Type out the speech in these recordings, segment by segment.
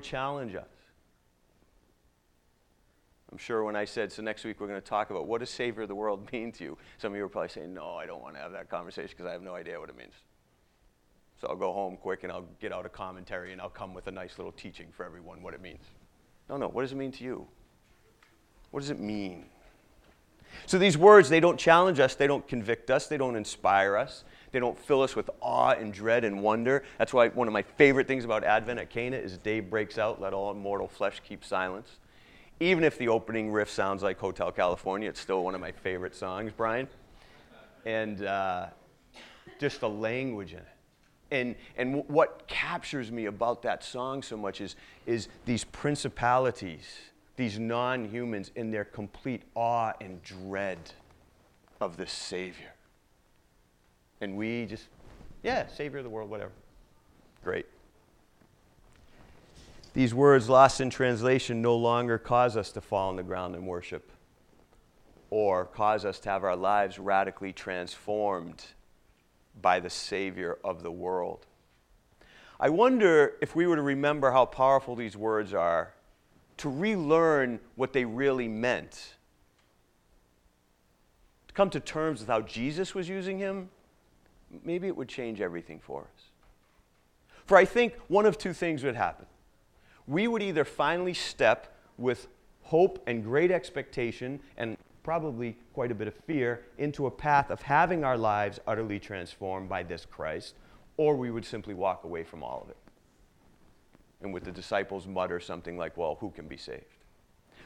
challenge us. I'm sure when I said, so next week we're going to talk about what does Savior of the world mean to you? Some of you are probably saying, no, I don't want to have that conversation because I have no idea what it means. So I'll go home quick and I'll get out a commentary and I'll come with a nice little teaching for everyone what it means. No, no, what does it mean to you? What does it mean? So these words, they don't challenge us, they don't convict us, they don't inspire us, they don't fill us with awe and dread and wonder. That's why one of my favorite things about Advent at Cana is day breaks out, let all mortal flesh keep silence. Even if the opening riff sounds like Hotel California, it's still one of my favorite songs, Brian. And uh, just the language in it. And, and what captures me about that song so much is, is these principalities, these non humans, in their complete awe and dread of the Savior. And we just, yeah, Savior of the world, whatever. Great. These words, lost in translation, no longer cause us to fall on the ground and worship or cause us to have our lives radically transformed by the Savior of the world. I wonder if we were to remember how powerful these words are, to relearn what they really meant, to come to terms with how Jesus was using him, maybe it would change everything for us. For I think one of two things would happen we would either finally step with hope and great expectation and probably quite a bit of fear into a path of having our lives utterly transformed by this Christ, or we would simply walk away from all of it. And with the disciples mutter something like, well, who can be saved?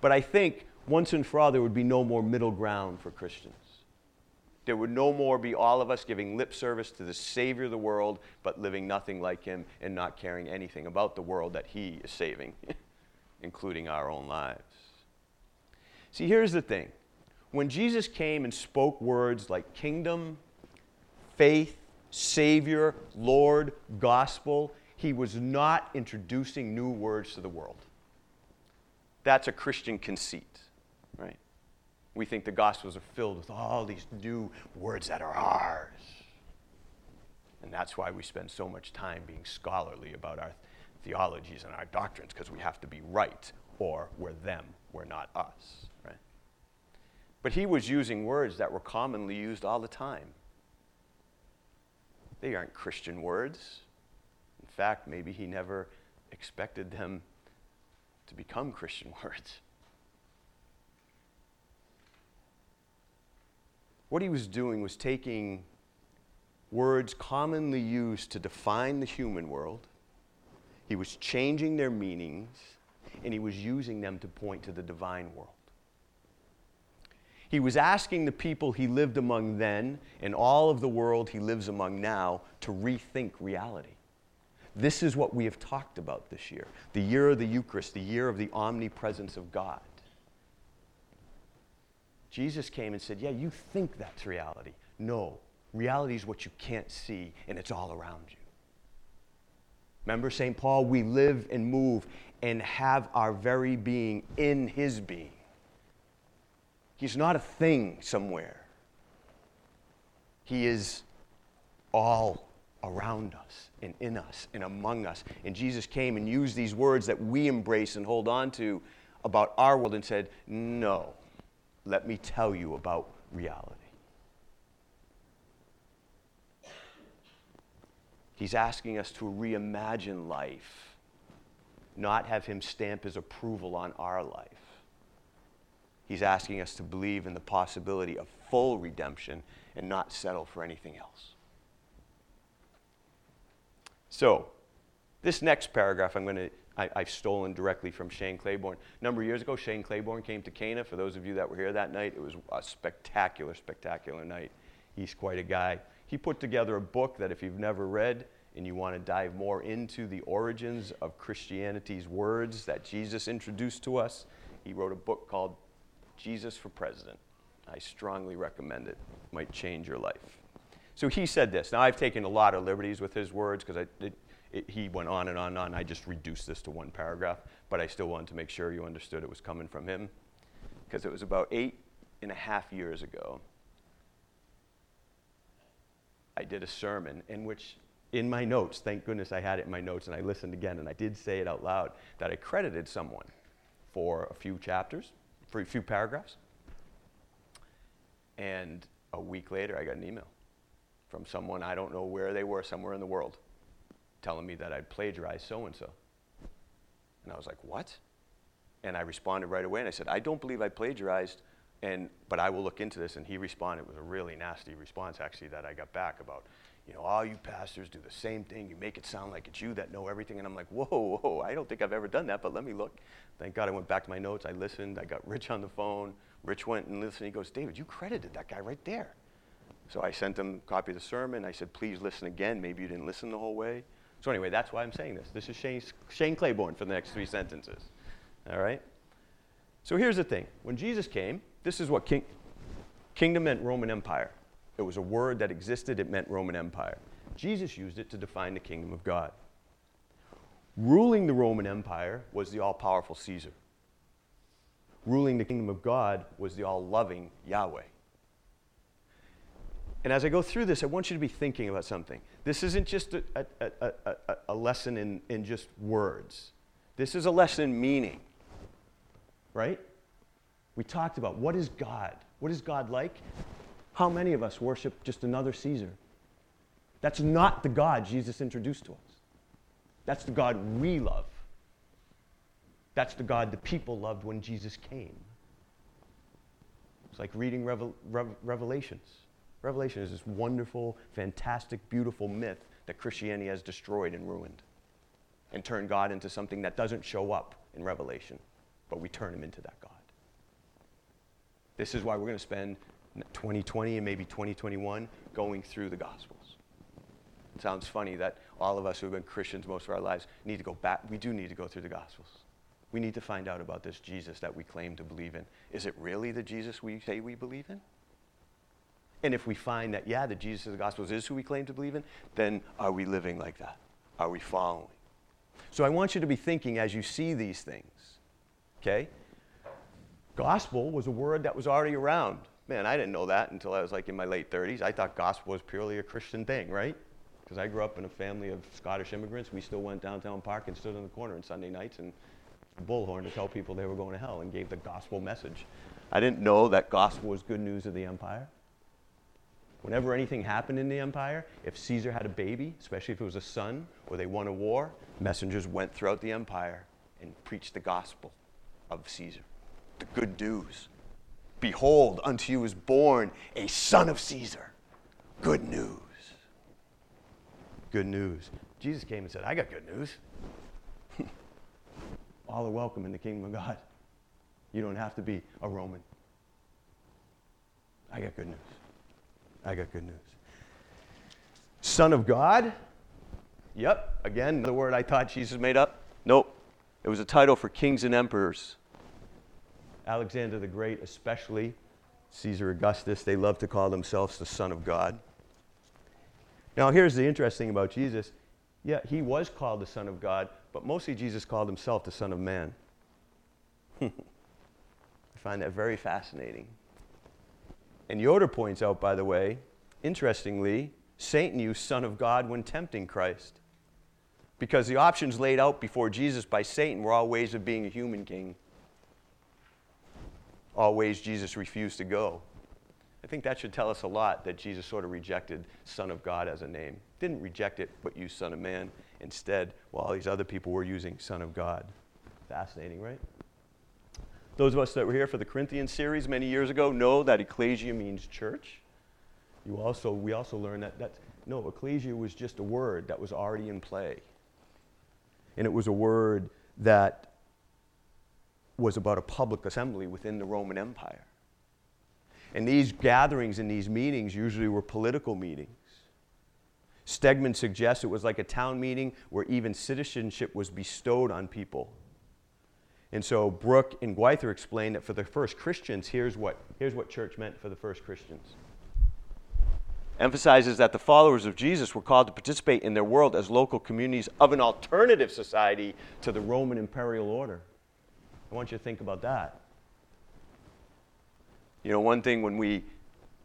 But I think once and for all, there would be no more middle ground for Christians. There would no more be all of us giving lip service to the Savior of the world, but living nothing like Him and not caring anything about the world that He is saving, including our own lives. See, here's the thing when Jesus came and spoke words like kingdom, faith, Savior, Lord, gospel, He was not introducing new words to the world. That's a Christian conceit? We think the Gospels are filled with all these new words that are ours. And that's why we spend so much time being scholarly about our theologies and our doctrines, because we have to be right, or we're them, we're not us. Right? But he was using words that were commonly used all the time. They aren't Christian words. In fact, maybe he never expected them to become Christian words. What he was doing was taking words commonly used to define the human world, he was changing their meanings, and he was using them to point to the divine world. He was asking the people he lived among then and all of the world he lives among now to rethink reality. This is what we have talked about this year the year of the Eucharist, the year of the omnipresence of God. Jesus came and said, Yeah, you think that's reality. No, reality is what you can't see, and it's all around you. Remember St. Paul? We live and move and have our very being in his being. He's not a thing somewhere, he is all around us and in us and among us. And Jesus came and used these words that we embrace and hold on to about our world and said, No let me tell you about reality. He's asking us to reimagine life, not have him stamp his approval on our life. He's asking us to believe in the possibility of full redemption and not settle for anything else. So, this next paragraph I'm going to I, have stolen directly from Shane Claiborne. A number of years ago, Shane Claiborne came to Cana. For those of you that were here that night, it was a spectacular, spectacular night. He's quite a guy. He put together a book that if you've never read and you want to dive more into the origins of Christianity's words that Jesus introduced to us, he wrote a book called Jesus for President. I strongly recommend it. it might change your life. So he said this. Now, I've taken a lot of liberties with his words because it, he went on and on and on. I just reduced this to one paragraph, but I still wanted to make sure you understood it was coming from him because it was about eight and a half years ago. I did a sermon in which in my notes, thank goodness I had it in my notes and I listened again and I did say it out loud that I credited someone for a few chapters, for a few paragraphs. And a week later, I got an email from someone, I don't know where they were, somewhere in the world, telling me that I'd plagiarized so and so. And I was like, what? And I responded right away and I said, I don't believe I plagiarized, and, but I will look into this. And he responded with a really nasty response, actually, that I got back about, you know, all you pastors do the same thing. You make it sound like it's you that know everything. And I'm like, whoa, whoa, I don't think I've ever done that, but let me look. Thank God I went back to my notes. I listened. I got Rich on the phone. Rich went and listened. He goes, David, you credited that guy right there. So I sent him a copy of the sermon. I said, please listen again. Maybe you didn't listen the whole way. So anyway, that's why I'm saying this. This is Shane, Shane Claiborne for the next three sentences. All right? So here's the thing. When Jesus came, this is what king, kingdom meant Roman Empire. It was a word that existed, it meant Roman Empire. Jesus used it to define the kingdom of God. Ruling the Roman Empire was the all powerful Caesar. Ruling the kingdom of God was the all loving Yahweh. And as I go through this, I want you to be thinking about something. This isn't just a, a, a, a, a lesson in, in just words, this is a lesson in meaning, right? We talked about what is God? What is God like? How many of us worship just another Caesar? That's not the God Jesus introduced to us. That's the God we love. That's the God the people loved when Jesus came. It's like reading Revel- Rev- Revelations. Revelation is this wonderful, fantastic, beautiful myth that Christianity has destroyed and ruined and turned God into something that doesn't show up in Revelation, but we turn him into that God. This is why we're going to spend 2020 and maybe 2021 going through the Gospels. It sounds funny that all of us who have been Christians most of our lives need to go back. We do need to go through the Gospels. We need to find out about this Jesus that we claim to believe in. Is it really the Jesus we say we believe in? And if we find that, yeah, the Jesus of the Gospels is who we claim to believe in, then are we living like that? Are we following? So I want you to be thinking as you see these things, okay? Gospel was a word that was already around. Man, I didn't know that until I was like in my late 30s. I thought gospel was purely a Christian thing, right? Because I grew up in a family of Scottish immigrants. We still went downtown park and stood in the corner on Sunday nights and bullhorn to tell people they were going to hell and gave the gospel message. I didn't know that gospel was good news of the empire. Whenever anything happened in the empire, if Caesar had a baby, especially if it was a son or they won a war, messengers went throughout the empire and preached the gospel of Caesar, the good news. Behold, unto you is born a son of Caesar. Good news. Good news. Jesus came and said, I got good news. All are welcome in the kingdom of God. You don't have to be a Roman. I got good news. I got good news. Son of God? Yep, again, another word I thought Jesus made up. Nope. It was a title for kings and emperors. Alexander the Great, especially, Caesar Augustus, they love to call themselves the Son of God. Now, here's the interesting thing about Jesus. Yeah, he was called the Son of God, but mostly Jesus called himself the Son of Man. I find that very fascinating. And Yoder points out, by the way, interestingly, Satan used Son of God when tempting Christ. Because the options laid out before Jesus by Satan were all ways of being a human king, all ways Jesus refused to go. I think that should tell us a lot that Jesus sort of rejected Son of God as a name. Didn't reject it, but used Son of Man instead, while all these other people were using Son of God. Fascinating, right? Those of us that were here for the Corinthian series many years ago know that ecclesia means church. You also, we also learned that, that no, ecclesia was just a word that was already in play. And it was a word that was about a public assembly within the Roman Empire. And these gatherings and these meetings usually were political meetings. Stegman suggests it was like a town meeting where even citizenship was bestowed on people and so Brook and Gwyther explained that for the first Christians, here's what, here's what church meant for the first Christians. Emphasizes that the followers of Jesus were called to participate in their world as local communities of an alternative society to the Roman imperial order. I want you to think about that. You know, one thing when we,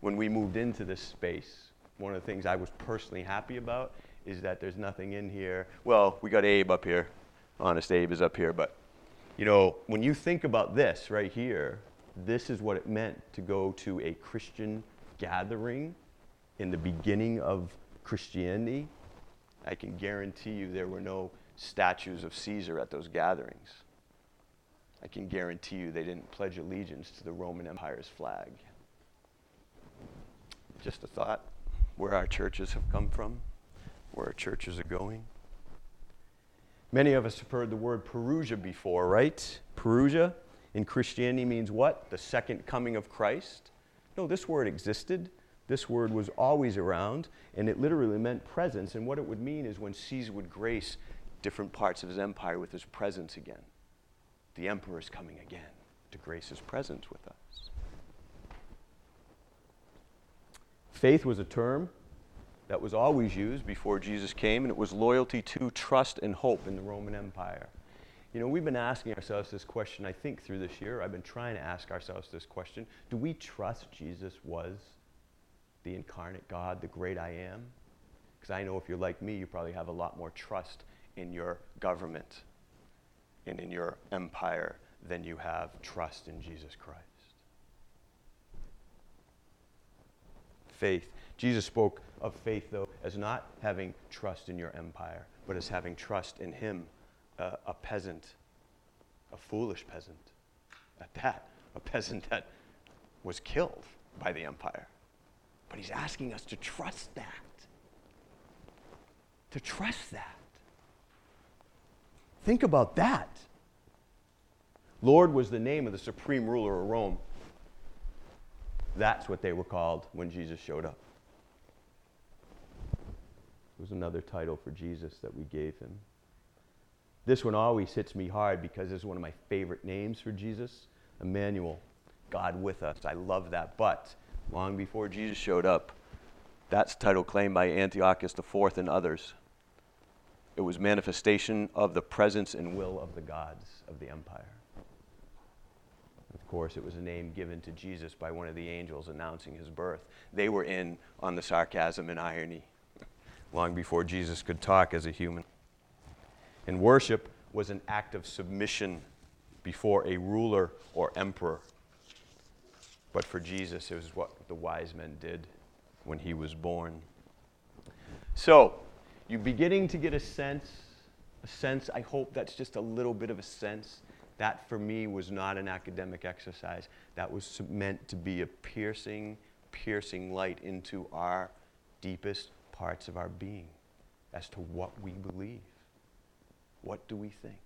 when we moved into this space, one of the things I was personally happy about is that there's nothing in here. Well, we got Abe up here. Honest Abe is up here, but you know, when you think about this right here, this is what it meant to go to a Christian gathering in the beginning of Christianity. I can guarantee you there were no statues of Caesar at those gatherings. I can guarantee you they didn't pledge allegiance to the Roman Empire's flag. Just a thought where our churches have come from, where our churches are going. Many of us have heard the word Parousia before, right? Parousia in Christianity means what? The second coming of Christ? No, this word existed. This word was always around, and it literally meant presence. And what it would mean is when Caesar would grace different parts of his empire with his presence again. The emperor is coming again to grace his presence with us. Faith was a term that was always used before Jesus came, and it was loyalty to, trust, and hope in the Roman Empire. You know, we've been asking ourselves this question, I think, through this year. I've been trying to ask ourselves this question Do we trust Jesus was the incarnate God, the great I am? Because I know if you're like me, you probably have a lot more trust in your government and in your empire than you have trust in Jesus Christ. Faith. Jesus spoke of faith, though, as not having trust in your empire, but as having trust in Him, uh, a peasant, a foolish peasant. At that, a peasant that was killed by the empire. But He's asking us to trust that. To trust that. Think about that. Lord was the name of the supreme ruler of Rome. That's what they were called when Jesus showed up. Was another title for Jesus that we gave him. This one always hits me hard because it's one of my favorite names for Jesus Emmanuel, God with us. I love that. But long before Jesus showed up, that's title claimed by Antiochus IV and others. It was manifestation of the presence and will of the gods of the empire. Of course, it was a name given to Jesus by one of the angels announcing his birth. They were in on the sarcasm and irony long before Jesus could talk as a human. And worship was an act of submission before a ruler or emperor. But for Jesus, it was what the wise men did when he was born. So, you're beginning to get a sense, a sense, I hope that's just a little bit of a sense. That for me was not an academic exercise. That was meant to be a piercing, piercing light into our deepest parts of our being as to what we believe. What do we think?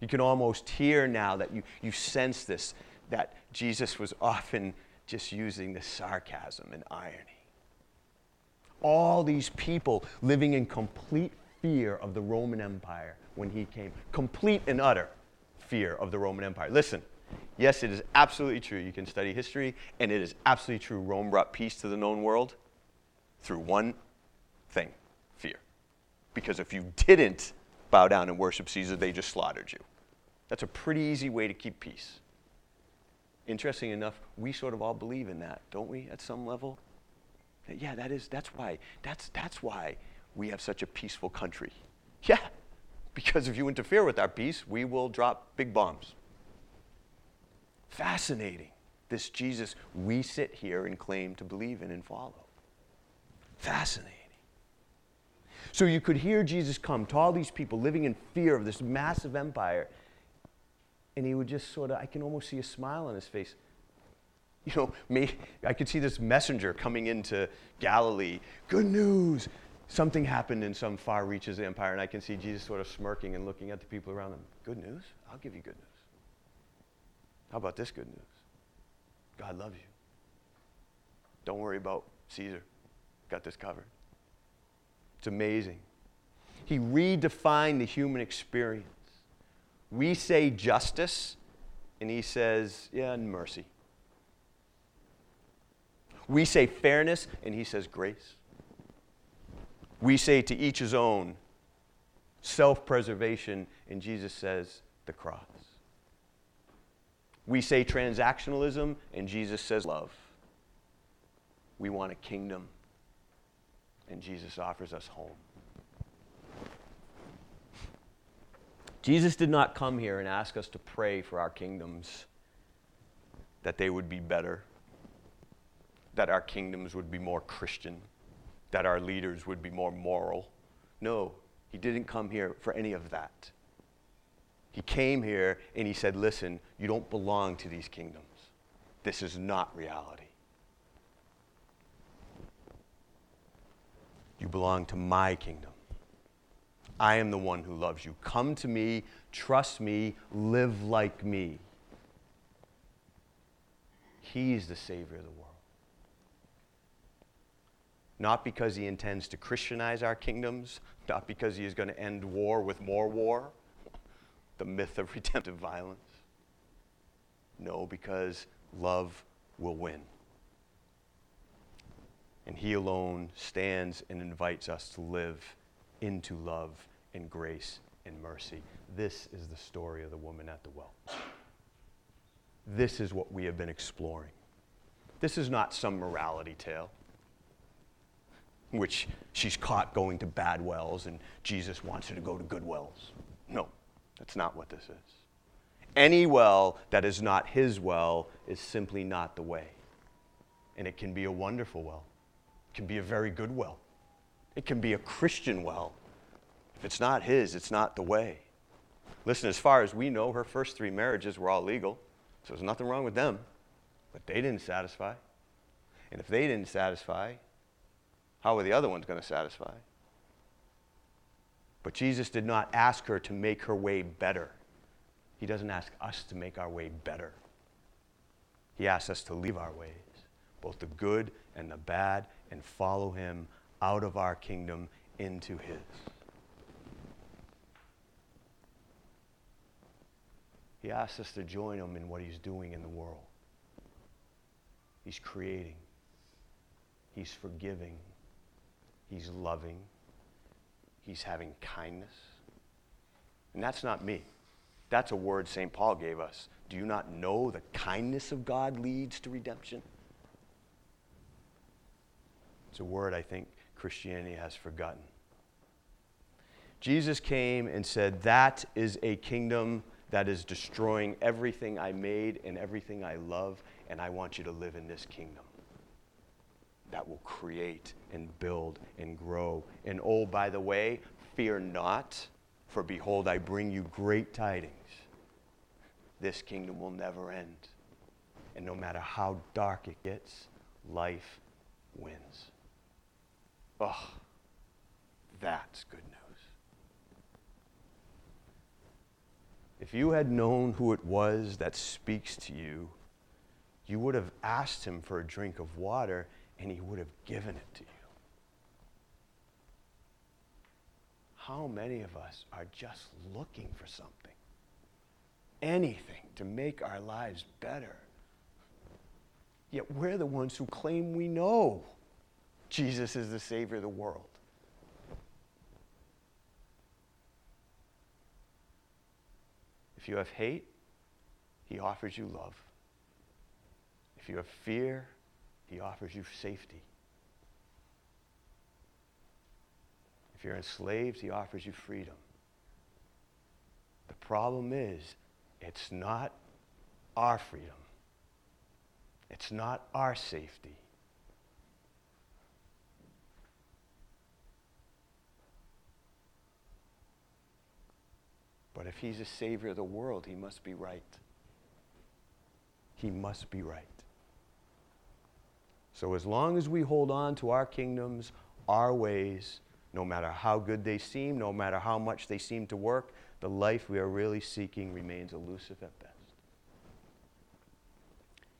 You can almost hear now that you, you sense this, that Jesus was often just using the sarcasm and irony. All these people living in complete fear of the Roman Empire when he came. Complete and utter fear of the Roman Empire. Listen, yes, it is absolutely true. You can study history, and it is absolutely true. Rome brought peace to the known world through one thing fear. Because if you didn't bow down and worship Caesar, they just slaughtered you. That's a pretty easy way to keep peace. Interesting enough, we sort of all believe in that, don't we, at some level? Yeah, that is, that's why, that's, that's why we have such a peaceful country. Yeah, because if you interfere with our peace, we will drop big bombs. Fascinating. This Jesus we sit here and claim to believe in and follow. Fascinating. So you could hear Jesus come to all these people living in fear of this massive empire, and he would just sort of, I can almost see a smile on his face. You know, me, I could see this messenger coming into Galilee. Good news. Something happened in some far reaches of the empire, and I can see Jesus sort of smirking and looking at the people around him. Good news? I'll give you good news. How about this good news? God loves you. Don't worry about Caesar. Got this covered. It's amazing. He redefined the human experience. We say justice, and he says, yeah, and mercy. We say fairness, and he says grace. We say to each his own, self preservation, and Jesus says the cross. We say transactionalism, and Jesus says love. We want a kingdom. and Jesus offers us home. Jesus did not come here and ask us to pray for our kingdoms, that they would be better, that our kingdoms would be more Christian, that our leaders would be more moral. No, he didn't come here for any of that. He came here and he said, Listen, you don't belong to these kingdoms. This is not reality. You belong to my kingdom. I am the one who loves you. Come to me, trust me, live like me. He's the Savior of the world. Not because he intends to Christianize our kingdoms, not because he is going to end war with more war, the myth of redemptive violence. No, because love will win. And he alone stands and invites us to live into love and grace and mercy. This is the story of the woman at the well. This is what we have been exploring. This is not some morality tale which she's caught going to bad wells and Jesus wants her to go to good wells. No, that's not what this is. Any well that is not his well is simply not the way. And it can be a wonderful well, it can be a very good well, it can be a Christian well. If it's not his, it's not the way. Listen, as far as we know, her first three marriages were all legal, so there's nothing wrong with them. But they didn't satisfy. And if they didn't satisfy, how were the other ones going to satisfy? But Jesus did not ask her to make her way better. He doesn't ask us to make our way better. He asks us to leave our ways, both the good and the bad, and follow Him out of our kingdom into His. He asks us to join Him in what He's doing in the world. He's creating, He's forgiving, He's loving, He's having kindness. And that's not me. That's a word St. Paul gave us. Do you not know the kindness of God leads to redemption? It's a word I think Christianity has forgotten. Jesus came and said, That is a kingdom that is destroying everything I made and everything I love, and I want you to live in this kingdom that will create and build and grow. And oh, by the way, fear not, for behold, I bring you great tidings. This kingdom will never end. And no matter how dark it gets, life wins. Oh, that's good news. If you had known who it was that speaks to you, you would have asked him for a drink of water and he would have given it to you. How many of us are just looking for something? Anything to make our lives better. Yet we're the ones who claim we know Jesus is the Savior of the world. If you have hate, He offers you love. If you have fear, he offers you safety. If you're enslaved, He offers you freedom. The problem is, it's not our freedom, it's not our safety. But if he's a savior of the world, he must be right. He must be right. So, as long as we hold on to our kingdoms, our ways, no matter how good they seem, no matter how much they seem to work, the life we are really seeking remains elusive at best.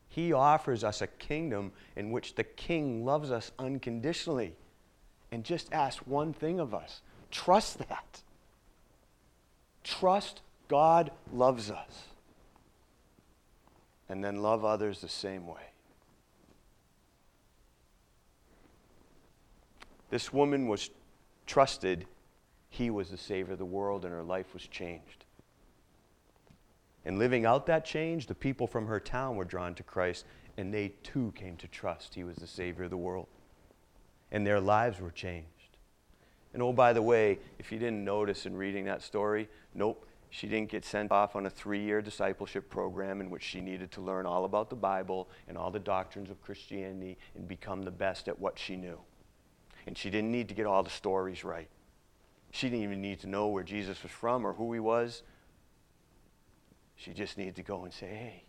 He offers us a kingdom in which the king loves us unconditionally and just asks one thing of us trust that. Trust God loves us. And then love others the same way. This woman was trusted he was the Savior of the world, and her life was changed. And living out that change, the people from her town were drawn to Christ, and they too came to trust he was the Savior of the world. and their lives were changed. And oh, by the way, if you didn't notice in reading that story, nope, she didn't get sent off on a three year discipleship program in which she needed to learn all about the Bible and all the doctrines of Christianity and become the best at what she knew. And she didn't need to get all the stories right. She didn't even need to know where Jesus was from or who he was. She just needed to go and say, hey,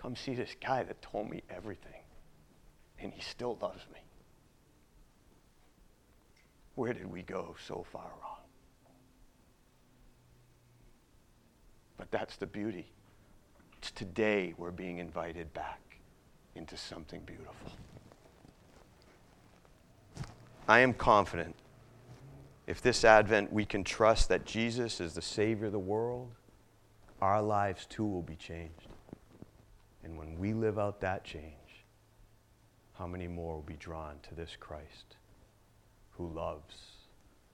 come see this guy that told me everything. And he still loves me. Where did we go so far wrong? But that's the beauty. It's today we're being invited back into something beautiful. I am confident if this Advent we can trust that Jesus is the Savior of the world, our lives too will be changed. And when we live out that change, how many more will be drawn to this Christ who loves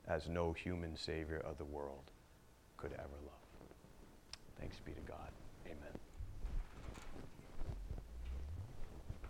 as no human Savior of the world could ever love? Thanks be to God.